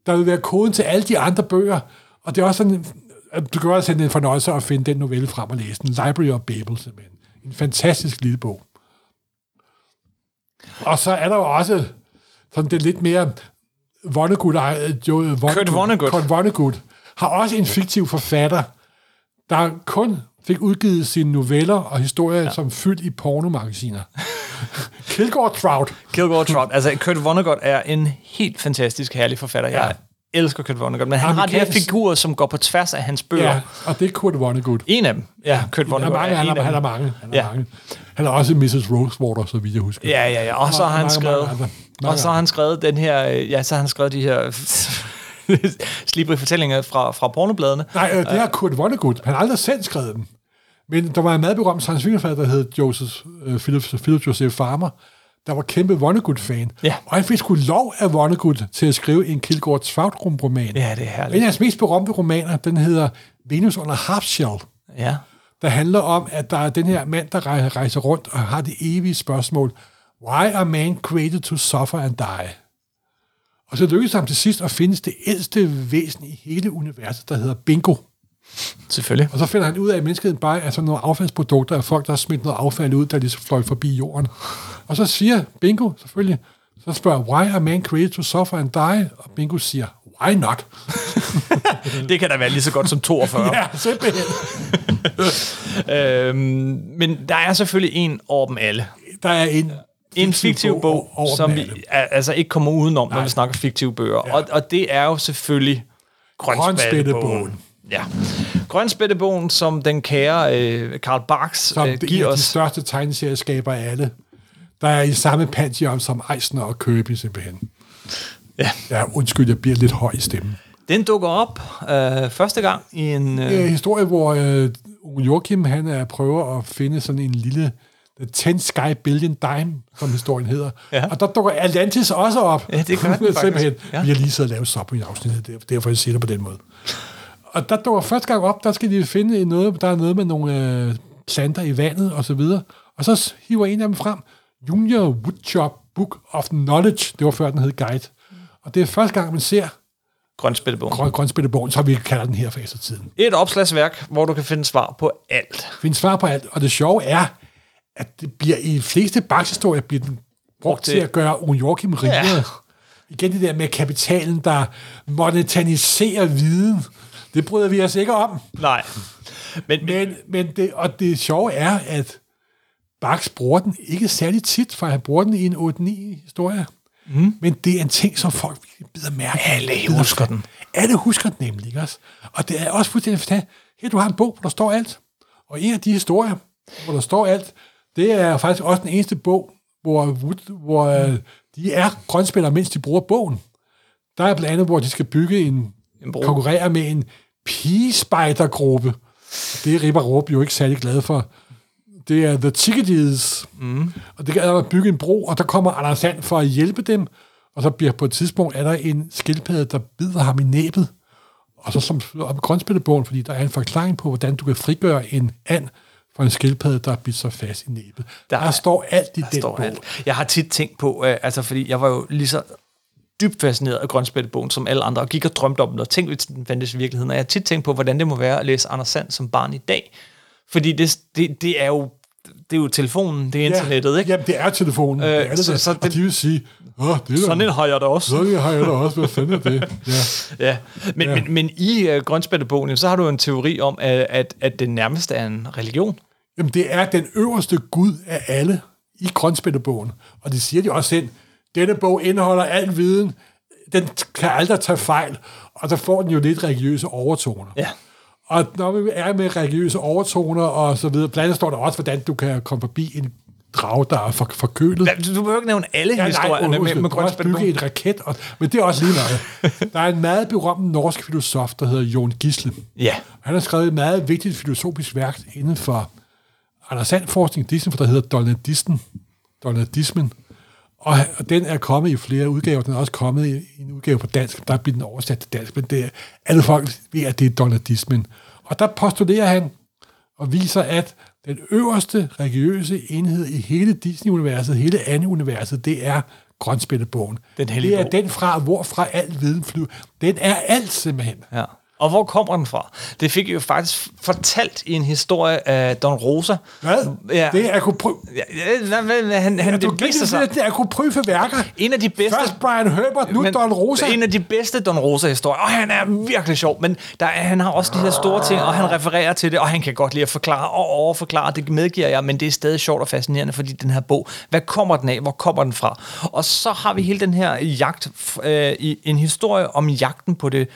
der vil være koden til alle de andre bøger, og det er også sådan, at du kan også have en fornøjelse at finde den novelle frem og læse den. Library of Babel, simpelthen. En fantastisk lille bog. Og så er der jo også sådan det lidt mere Vonnegut, jo, Vonnegut, Kurt Vonnegut. Kurt Vonnegut har også en fiktiv forfatter, der kun fik udgivet sine noveller og historier, ja. som fyldt i pornomagasiner. Kilgore Trout. Kilgore Trout. Altså, Kurt Vonnegut er en helt fantastisk, herlig forfatter. Jeg elsker Kurt Vonnegut, men han har de her Amerikansk- figurer, som går på tværs af hans bøger. Ja, og det er Kurt Vonnegut. En af dem. Ja, Kurt er Vonnegut mange, han en er, af han er dem. mange. Han er, Ja. mange. han er også Mrs. Rosewater, så vidt jeg husker. Ja, ja, ja. Og så har han Mange, skrevet... mange andre. Mange Og så har han skrevet den her... øh, Ja, så har han skrevet de her slibrige fortællinger fra, fra pornobladene. Nej, øh, det har Kurt Vonnegut. Han har aldrig selv skrevet dem. Men der var en meget berømt science fiction der hed Joseph, øh, Philip, Philip Joseph Farmer, der var kæmpe Vonnegut-fan. Ja. Og han fik sgu lov af Vonnegut til at skrive en Kilgård Svagtrum-roman. Ja, det er En herligt. af hans mest berømte romaner, den hedder Venus under Half Shell, Ja. der handler om, at der er den her mand, der rej- rejser rundt og har det evige spørgsmål, Why are man created to suffer and die? Og så lykkedes ham til sidst at finde det ældste væsen i hele universet, der hedder Bingo. Selvfølgelig. Og så finder han ud af, at menneskeheden bare er sådan nogle affaldsprodukter af folk, der har smidt noget affald ud, der de fløj forbi jorden. Og så siger Bingo selvfølgelig, så spørger, why are man created to suffer and die? Og Bingo siger, why not? Det kan da være lige så godt som 42. Ja, simpelthen. øhm, men der er selvfølgelig en over dem alle. Der er en, En fiktiv bog, over som vi altså ikke kommer udenom, når Nej. vi snakker fiktive bøger. Ja. Og, og det er jo selvfølgelig Grønspættebogen. Ja. Grønspættebogen, som den kære øh, Karl Barks Som øh, er giver en af de os. største tegneserieskaber af alle. Der er i samme pantheon som Eisner og Kirby simpelthen. Ja. Ja, undskyld, jeg bliver lidt høj i stemmen. Den dukker op øh, første gang i en... Det er Øh, en historie, hvor øh, Joachim, han er prøver at finde sådan en lille The 10 Sky Billion Dime, som historien hedder. Ja. Og der dukker Atlantis også op. Ja, det gør den faktisk. Simpelthen. Ja. Vi har lige siddet og lavet sop i afsnittet, er derfor jeg siger det på den måde. Og der dukker første gang op, der skal de finde noget, der er noget med nogle øh, planter i vandet og så videre. Og så hiver en af dem frem, Junior Woodchop Book of Knowledge, det var før den hed Guide. Og det er første gang, man ser Grønspættebogen. grøn, grønspættebogen, så vi kalder den her for eftertiden. Et opslagsværk, hvor du kan finde svar på alt. finde svar på alt. Og det sjove er, at det bliver i de fleste bakshistorier bliver den brugt til- til at gøre Joachim rigere. Ja. Igen det der med kapitalen, der monetaniserer viden. Det bryder vi os ikke om. Nej. Men, men Men, det, og det sjove er, at Bax bruger den ikke særlig tit, for han bruger den i en 8-9 historie. Mm. Men det er en ting, som folk bider mærke. Alle Bider husker den. Alle husker den nemlig, ikke også? Og det er også fuldstændig forstændigt. Her, du har en bog, hvor der står alt. Og en af de historier, hvor der står alt, det er faktisk også den eneste bog, hvor, hvor øh, de er grønspillere, mens de bruger bogen. Der er blandt andet, hvor de skal bygge en. Konkurrere med en pigespejdergruppe. Det er Ripper Råb jo ikke særlig glad for. Det er The Chickadees. Mm. Og det er at bygge en bro, og der kommer Anders Sand for at hjælpe dem. Og så bliver på et tidspunkt, er der en skildpadde, der bider ham i næbet. Og så som op i grønspillebogen, fordi der er en forklaring på, hvordan du kan frigøre en and for en skildpadde, der er bidt sig fast i næbet. Der, Der der står alt i der den står bog. alt. Jeg har tit tænkt på, øh, altså fordi jeg var jo lige så dybt fascineret af Grønspættebogen som alle andre, og gik og drømte om den, og tænkte, hvis den fandtes i virkeligheden. Og jeg har tit tænkt på, hvordan det må være at læse Anders Sand som barn i dag. Fordi det, det, det er jo det er jo telefonen, det er internettet, ikke? Jamen, det er telefonen. Øh, det er det, så- så, det- og de vil sige, Åh, det er Sådan da, en har jeg da også. sådan har jeg da også. Hvad fanden er det? Ja. Ja. Men, ja. men, men i uh, Grønspættebogen, så har du en teori om, at, at, at det nærmest er en religion. Jamen, det er den øverste Gud af alle i grønspættebogen. Og det siger de også selv. Denne bog indeholder al viden. Den kan aldrig tage fejl. Og der får den jo lidt religiøse overtoner. Ja. Og når vi er med religiøse overtoner og så videre, blandt andet står der også, hvordan du kan komme forbi en drage, der er for, forkølet. Du behøver ikke nævne alle ja, historierne nej, med, med også bygge et raket, og, men det er også lige meget. Der er en meget berømt norsk filosof, der hedder Jon Gisle. Ja. Han har skrevet et meget vigtigt filosofisk værk inden for Anders Sand forskning, der hedder Donaldisten. Donaldismen. Og, og den er kommet i flere udgaver. Den er også kommet i, i en udgave på dansk. Der bliver den oversat til dansk, men det er, alle folk ved, at det er Donaldismen. Og der postulerer han og viser, at den øverste religiøse enhed i hele Disney-universet, hele andet-universet, det er grønspættebogen. Den det er bog. den fra, hvorfra al viden flyver. Den er alt simpelthen. Ja. Og hvor kommer den fra? Det fik jeg jo faktisk fortalt i en historie af Don Rosa. Hvad? Ja. Det er akupry... Ja, nej, men han, han, Ja, det viser sig. Det er akupryfe værker. En af de bedste... Først Brian Herbert, nu men Don Rosa. En af de bedste Don Rosa-historier, og han er virkelig sjov, men der er, han har også de her store ting, og han refererer til det, og han kan godt lide at forklare og overforklare, det medgiver jeg, men det er stadig sjovt og fascinerende, fordi den her bog, hvad kommer den af, hvor kommer den fra? Og så har vi hele den her jagt, øh, i en historie om jagten på det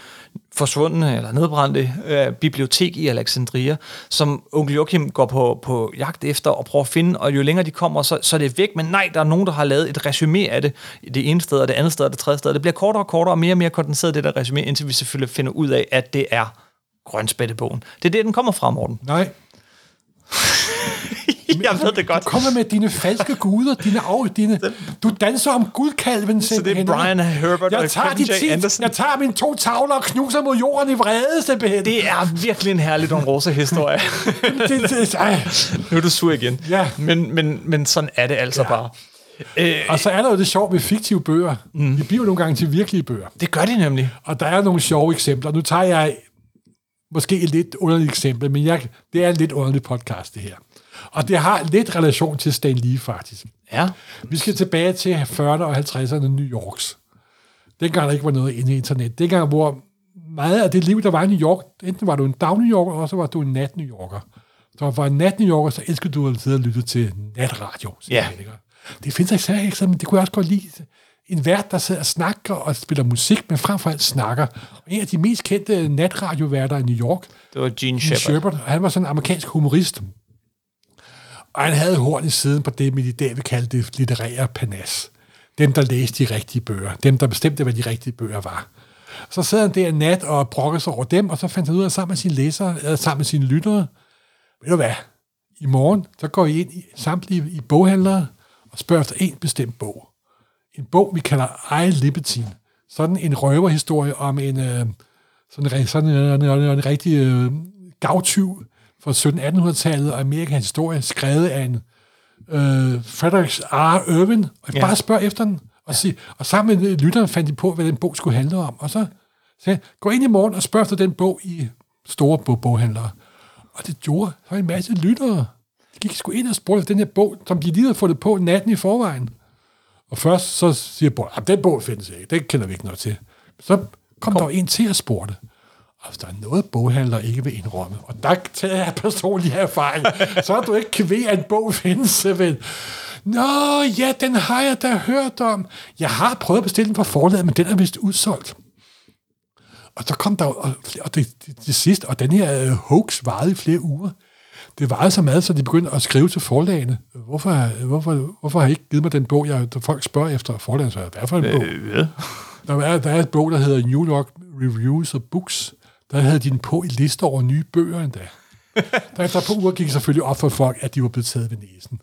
forsvundne eller nedbrændte øh, bibliotek i Alexandria, som onkel Joachim går på, på jagt efter og prøver at finde, og jo længere de kommer, så, så er det væk, men nej, der er nogen, der har lavet et resume af det, det ene sted, og det andet sted, og det tredje sted. Det bliver kortere og kortere, og mere og mere kondenseret, det der resume, indtil vi selvfølgelig finder ud af, at det er grønspættebogen. Det er det, den kommer fra, Morten. Nej. Jeg ved det godt. Du kommer med dine falske guder, dine af, dine, du danser om guldkalven Så det er. Brian Herbert jeg og tager, de J. ti, Anderson. jeg tager mine to tavler og knuser mod jorden i vrede, simpelthen. Det er virkelig en herlig Don Rosa-historie. det, det, ej. nu er du sur igen. Ja. Men, men, men sådan er det altså ja. bare. Øh, Og så er der jo det sjovt med fiktive bøger. Mm. De bliver nogle gange til virkelige bøger. det gør de nemlig. Og der er nogle sjove eksempler. Nu tager jeg måske et lidt underligt eksempel, men jeg, det er en lidt underlig podcast, det her. Og det har lidt relation til Stan Lee, faktisk. Ja. Vi skal tilbage til 40'erne og 50'erne New Yorks. Dengang der ikke var noget inde i internet. Dengang, hvor meget af det liv, der var i New York, enten var du en dag New Yorker, og så var du en nat New Yorker. Så var en nat New Yorker, så elskede du at sidde og lytte til natradio. Ja. Det findes ikke særlig ikke, men det kunne jeg også godt lide. En vært, der sidder og snakker og spiller musik, men frem for alt snakker. Og en af de mest kendte natradioværter i New York, Det var Gene Gene Shepard. Shepard, han var sådan en amerikansk humorist. Og han havde horn i siden på det, man i dag vil kalde det litterære panas. Dem, der læste de rigtige bøger. Dem, der bestemte, hvad de rigtige bøger var. Så sad han der en nat og brokkede sig over dem, og så fandt han ud af sammen med sine læsere, eller sammen med sine lyttere, ved du hvad, i morgen, så går I ind i samtlige i boghandlere og spørger efter en bestemt bog. En bog, vi kalder I Libertine. Sådan en røverhistorie om en, øh, sådan, en- sådan en, en, en, en rigtig øh, gavtyv fra 1700-1800-tallet og Amerikas historie, skrevet af en øh, Fredericks R. Irvin, og Ja. bare spørg efter den, og, sig, og sammen med lytteren fandt de på, hvad den bog skulle handle om, og så sagde gå ind i morgen og spørg efter den bog i store bog- boghandlere. Og det gjorde så en masse lyttere. De gik sgu ind og spurgte den her bog, som de lige havde fundet på natten i forvejen. Og først så siger Borg, at den bog findes ikke, den kender vi ikke noget til. Så kom, kom. der en til at spurgte. Og hvis der er noget, boghandler ikke vil indrømme, og der tager jeg personlig erfaring, så er du ikke kvæg, at en bog findes, vel? Nå, ja, den har jeg da hørt om. Jeg har prøvet at bestille den fra forlaget, men den er vist udsolgt. Og så kom der og, og det, det, det sidste, og den her øh, hoax varede i flere uger. Det varede så meget, så de begyndte at skrive til forlagene. Hvorfor, hvorfor, hvorfor har I ikke givet mig den bog, jeg, folk spørger efter forlagene? Så, hvad for en bog? Øh, ja. Der er, der er et bog, der hedder New York Reviews of Books. Der havde de den på i liste over nye bøger endda. der efter par uger gik selvfølgelig op for folk, at de var blevet taget ved næsen.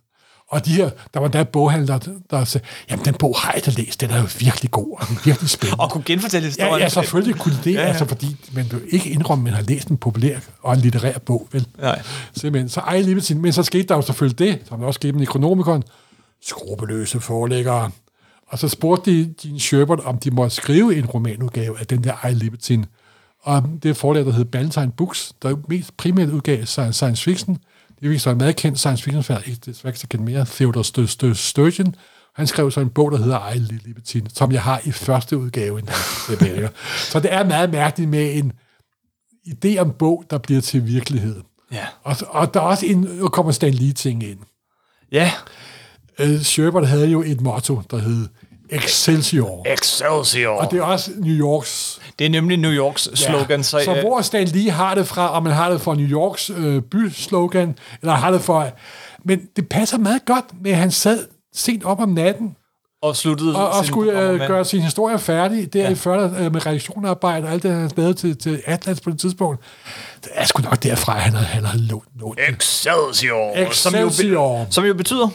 Og de her, der var der et boghandler, der, sagde, jamen den bog har jeg da læst, den er jo virkelig god, og den er virkelig spændende. Og kunne genfortælle historien. Ja, ja, selvfølgelig kunne det, Ja, ja, ja. ja. altså fordi man vil ikke indrømme, at man har læst en populær og en litterær bog, vel? Nej. Simpelthen. Så ej lige sin, men så skete der jo selvfølgelig det, som der også skete med Necronomicon, skrupelløse forlæggere. Og så spurgte de Gene Sherbert, om de måtte skrive en romanudgave af den der I Libertine. Og det forlag, der hed Ballantine Books, der mest primært udgav sci- science fiction. Det er så en meget kendt science fiction forfatter, ikke desværre ikke kendt mere, Theodore St- St- Sturgeon. Han skrev så en bog, der hedder I Libertine, som jeg har i første udgave. så det er meget mærkeligt med en idé om bog, der bliver til virkelighed. Ja. Og, og der er også en, nu kommer Stan Lee ting ind. Ja. Uh, Sherbert havde jo et motto, der hed Excelsior. Excelsior. Og det er også New Yorks Det er nemlig New Yorks slogan. Så, så øh, hvor Stan Lee har det fra, om man har det fra New Yorks øh, byslogan, eller har det fra... Men det passer meget godt med, at han sad sent op om natten, og sluttede og, og skulle øh, gøre sin historie færdig, der Ja. ja. i 40 øh, med redaktionarbejde og alt det, han lavet til, til Atlas på det tidspunkt. Det er sgu nok derfra, han har, han har lånt, lånt det. Excelsior. Som jo, Excelsior. som jo betyder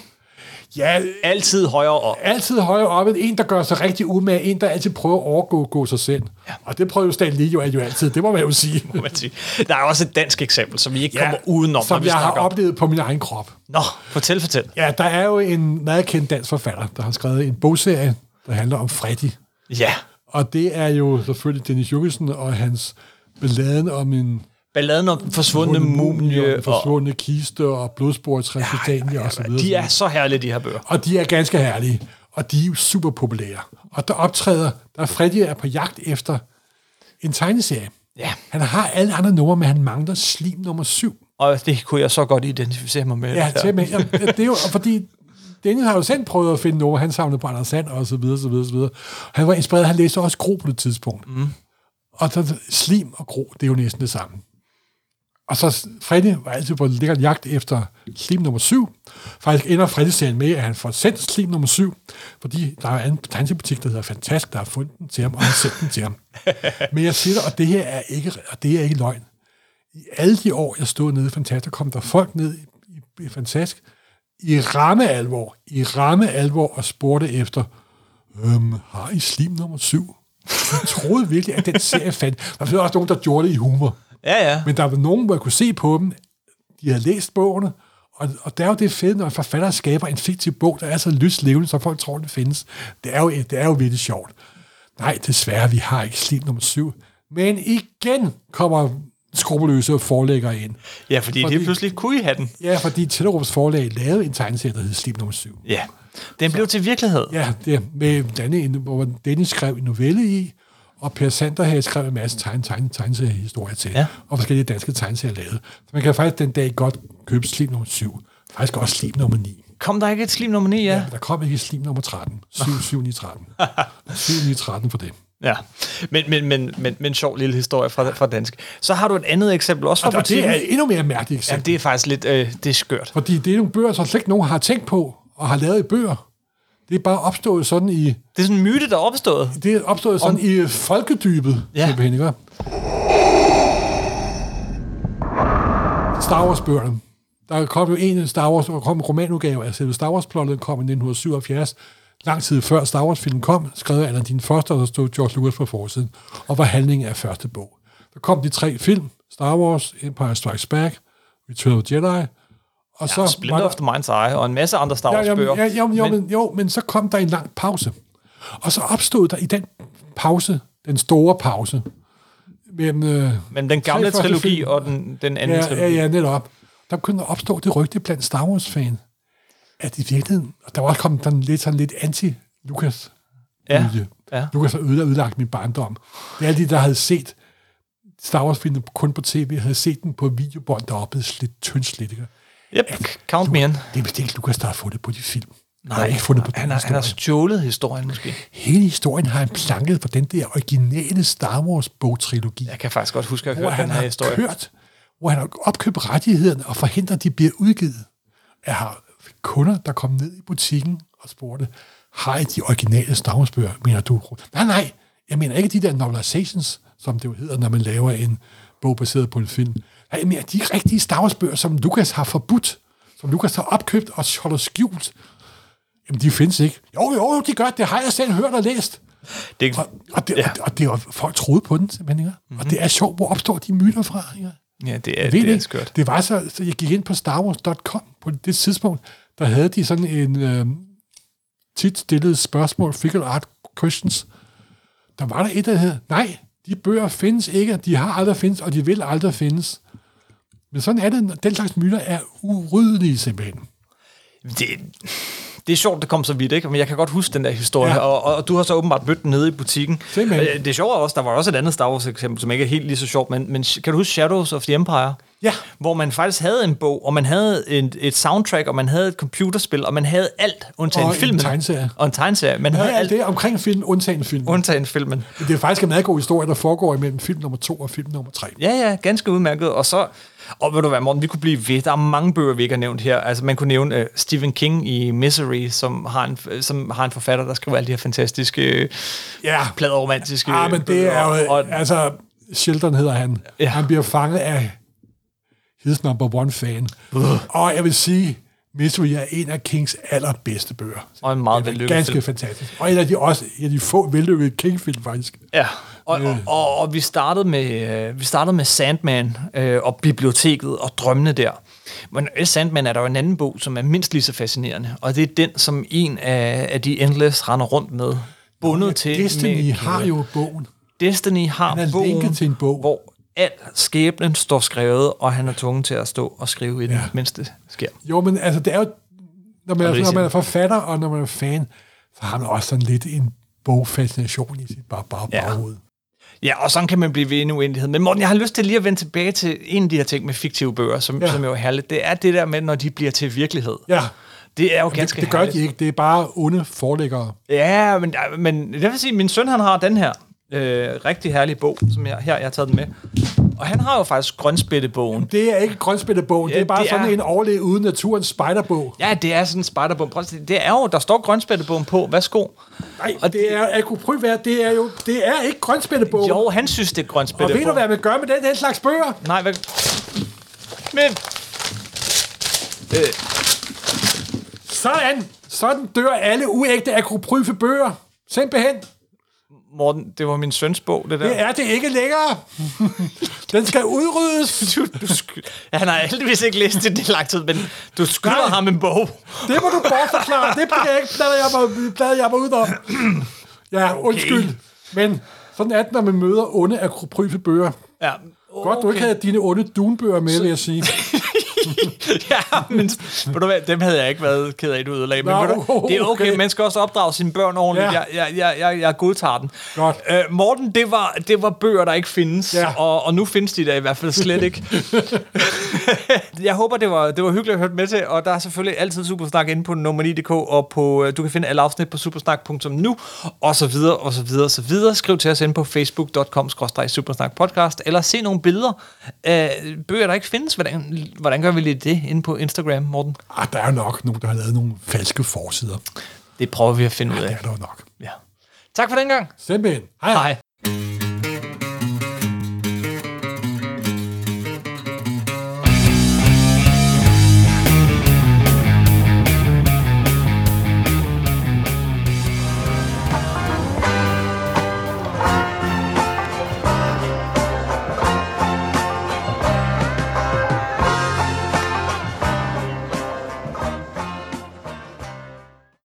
Ja, altid højere op. altid højere op en, der gør sig rigtig umage, en, der altid prøver at overgå gå sig selv. Ja. Og det prøver jo Stan Lee jo, jo altid, det må man jo sige. må man sige. Der er også et dansk eksempel, som vi ikke kommer udenom, når som vi jeg har om. oplevet på min egen krop. Nå, fortæl, fortæl. Ja, der er jo en meget kendt dansk forfatter, der har skrevet en bogserie, der handler om Freddy. Ja. Og det er jo selvfølgelig Dennis Jukkelsen og hans balladen om en Balladen om forsvundne mumie. en Og, forsvundne kiste og blodspor til Transylvania og så videre. de er så herlige, de her bøger. Og de er ganske herlige. Og de er jo super populære. Og der optræder, der er Freddy er på jagt efter en tegneserie. Ja. Han har alle andre numre, men han mangler slim nummer syv. Og det kunne jeg så godt identificere mig med. Ja, til med. Ja, det er jo fordi, Dennis har jo selv prøvet at finde numre, han savnede på Anders Sand og så videre, så videre, så videre. Han var inspireret, han læste også Gro på det tidspunkt. Mm. Og så slim og Gro, det er jo næsten det samme. Og så Freddy var altid på lækker jagt efter slim nummer 7. Faktisk ender Freddy-serien med, at han får sendt slim nummer 7, fordi der er en tegneseriebutik, der hedder Fantask, der har fundet den til ham, og har sendt den til ham. Men jeg siger dig, og det her er ikke, og det er ikke løgn. I alle de år, jeg stod nede i Fantask, der kom der folk ned i, i, i Fantask i ramme alvor, i ramme alvor og spurgte efter, øhm, har I slim nummer syv? Jeg troede virkelig, at den serie fandt. Der var også nogen, der gjorde det i humor. Ja, ja. Men der var nogen, hvor jeg kunne se på dem, de havde læst bogene, og, og der er jo det fede, når en forfatter skaber en fiktiv bog, der er så lyslevende, så folk tror, den findes. Det er jo, det er jo virkelig sjovt. Nej, desværre, vi har ikke slim nummer syv. Men igen kommer skrupelløse forlægger ind. Ja, fordi, fordi det pludselig kunne I have den. Ja, fordi Tellerups forlag lavede en tegneserie, der hed Slim nummer 7. Ja, den blev til virkelighed. Ja, det med Danne, hvor Dennis skrev en novelle i, og Per Sander havde skrevet en masse tegne, tegne, tegneseriehistorier til, Ja. og forskellige danske tegneserier lavet. Så man kan faktisk den dag godt købe Slim nummer 7. Faktisk også Slim nummer 9. Kom der ikke et slim nummer 9, ja? Men der kom ikke Slim nummer 13. 7, 7, 9, 13. 7, 9, 13 for det. Ja, men, men, men, men, men sjov lille historie fra, fra dansk. Så har du et andet eksempel også fra Og det butikken. er endnu mere mærkeligt Ja, eksempel. det er faktisk lidt, øh, det er skørt. Fordi det er nogle bøger, som slet ikke nogen har tænkt på, og har lavet i bøger. Det er bare opstået sådan i, Det er sådan en myte, der er opstået. det er opstået sådan Om, i folkedybet, Ja. simpelthen, ikke? Star Wars-bøgerne. Der kom jo en Star Wars, der kom en romanudgave af selve Star Wars-plottet, kom i 1977, lang tid før Star Wars-filmen kom, skrev af din første, og der stod George Lucas på forsiden, og var handlingen af første bog. Der kom de tre film, Star Wars, Empire Strikes Back, Return of the Jedi, og så Ja, var Splinter der- of the Mind's Eye og en masse andre Star Ja, Wars ja, ja, jo, men, men, jo, men så kom der en lang pause. Og så opstod der i den pause, den store pause, mellem, øh, men den gamle trilogi film. og den, den anden ja, trilogi. ja, ja, netop, der at opstå det rygte blandt Star Wars-fan, at i virkeligheden, og der var også kommet sådan lidt, sådan lidt anti-Lucas Ja, bølge. ja. Lucas har ødelagt, ødelagt min barndom. Det er alle de, der havde set Star Wars-filmen kun på tv, havde set den på videobånd, der var blevet slidt tyndslidt. Yep, count me in. Det er ikke Lucas, der har fundet på de film. Nej, han har ikke fundet på han, har, han har stjålet historien måske. Hele historien har han planket for den der originale Star Wars-bogtrilogi, Jeg kan faktisk godt huske at høre han den her har historie. kørt, hvor han har opkøbt rettighederne og forhindret, at de bliver udgivet. Jeg har kunder, der kom ned i butikken og spurgte, har I de originale Star Wars-bøger, mener du? Nej, nej, jeg mener ikke de der novelizations, som det jo hedder, når man laver en bog baseret på en film. Jeg mener de rigtige Star Wars-bøger, som Lucas har forbudt, som Lucas har opkøbt og holder skjult. Jamen, de findes ikke. Jo, jo, de gør, det har jeg selv hørt og læst. Det, Og, og, det, Ja. og, og det var, folk troede på den, simpelthen. Ikke? Mm-hmm. Og det er sjovt, hvor opstår de myter fra. Ikke? ja, det er, ved det er ikke. skørt. Det var så, så jeg gik ind på starwars.com på det tidspunkt, der havde de sådan en øh, tit stillet spørgsmål, figure art questions. Der var der et, der hed, nej, de bøger findes ikke, de har aldrig findes, og de vil aldrig findes. Men sådan er det, den slags myter er uryddelige simpelthen. Det, det er sjovt, det kom så vidt, ikke? Men jeg kan godt huske den der historie, ja. Ja. og, og, og du har så åbenbart mødt den nede i butikken. Simpelthen. Øh, Det er sjovt også, der var også et andet Star Wars eksempel, som ikke er helt lige så sjovt, men, men kan du huske Shadows of the Empire? Ja. Hvor man faktisk havde en bog, og man havde et, et soundtrack, og man havde et computerspil, og man havde alt, undtagen Og en filmen. tegneserie. Og en tegneserie. Man havde Ja, alt, det er omkring film, undtagen film. undtagen filmen. Det er faktisk en meget god historie, der foregår imellem film nummer to og film nummer tre. Ja, ja, ganske udmærket. Og så, og ved du hvad, Morten, vi kunne blive ved. Der er mange bøger, vi ikke har nævnt her. Altså, man kunne nævne uh, Stephen King i Misery, som har, en, som har en forfatter, der skriver alle de her fantastiske, øh, Ja, pladeromantiske Ja, men det er jo, Og, altså, Sheldon hedder han. Ja. Han bliver fanget af his number one fan. Uh. Og jeg vil sige, Misery er en af Kings allerbedste bøger. og en meget vellykket ganske film. fantastisk. Og en af de, også, en af de få vellykkede King-film, faktisk. Ja, og, og, og, og vi, startede med, øh, vi startede med Sandman øh, og biblioteket og drømmene der. Men Sandman er der jo en anden bog, som er mindst lige så fascinerende, og det er den, som en af, af de Endless render rundt med. Bundet til Destiny med, har jo bogen. Destiny har Han er bogen, til en bog. hvor al skæbnen står skrevet, og han er tvungen til at stå og skrive i den Ja. mindste sker. Jo, men altså, det er jo, når man, det er når man er forfatter, og når man er fan, så har man også sådan lidt en bogfascination i sit bare, bare Ja. baghoved. Ja, og sådan kan man blive ved en uendelighed. Men Morten, jeg har lyst til lige at vende tilbage til en af de her ting med fiktive bøger, som, ja. Som jo er herligt. Det er det der med, når de bliver til virkelighed. Ja, Det er jo det, ganske det gør herligt. de ikke. Det er bare onde forlæggere. Ja, men, men det vil sige, at min søn han har den her øh, rigtig herlige bog, som jeg, her jeg har taget den med. Og han har jo faktisk grønspættebogen. Det er ikke grønspættebogen. Ja, det er bare det sådan er- en overlevet uden naturens spejderbog. Ja, det er sådan en spejderbog. Det er jo, der står grønspættebogen på. Værsgo. Nej, og det er, jeg kunne prøve være, det er jo, det er ikke grønspættebogen. Jo, han synes, det er og grønspættebog. ved du, hvad man gør med den, den slags bøger? Nej, hvad... Men... Øh, Sådan! Sådan dør alle uægte akropryfe bøger. Simpelthen. Morten, det var min søns bog, det der. Det er det ikke længere. Den skal udryddes. Du, du sk- han har heldigvis ikke læst det i lang tid, men du skylder Nej. ham en bog. Det må du bortforklare. Det bliver jeg ikke, blader jeg mig, blader jeg mig ud om. Ja, okay. undskyld. Men sådan er det, når man møder onde akropryfe bøger. Ja. Godt, du ikke havde dine onde dunbøger med, vil jeg sige. ja, men ved du hvad, dem havde jeg ikke været ked af, du ødelagde. Men Nå, ved du, det er okay, okay. man skal også opdrage sine børn ordentligt. Ja. Jeg, jeg, jeg, jeg, jeg godtager den. Godt. Øh, Morten, det var, det var bøger, der ikke findes, Ja. og, og nu findes de der i hvert fald slet ikke. jeg håber, det var, det var hyggeligt at høre med til, og der er selvfølgelig altid Supersnak inde på nummer9.dk, og på, øh, du kan finde alle afsnit på supersnak.nu, og så videre, og så videre, og så videre. Skriv til os inde på facebook.com supersnak podcast, eller se nogle billeder af bøger, der ikke findes. Hvordan, hvordan gør vi lige det inde på Instagram, Morten? Ah, der er nok nogen, der har lavet nogle falske forsider. Det prøver vi at finde ud Det af. er der nok. Ja. Tak for den gang. Simpelthen. Hej. Hej.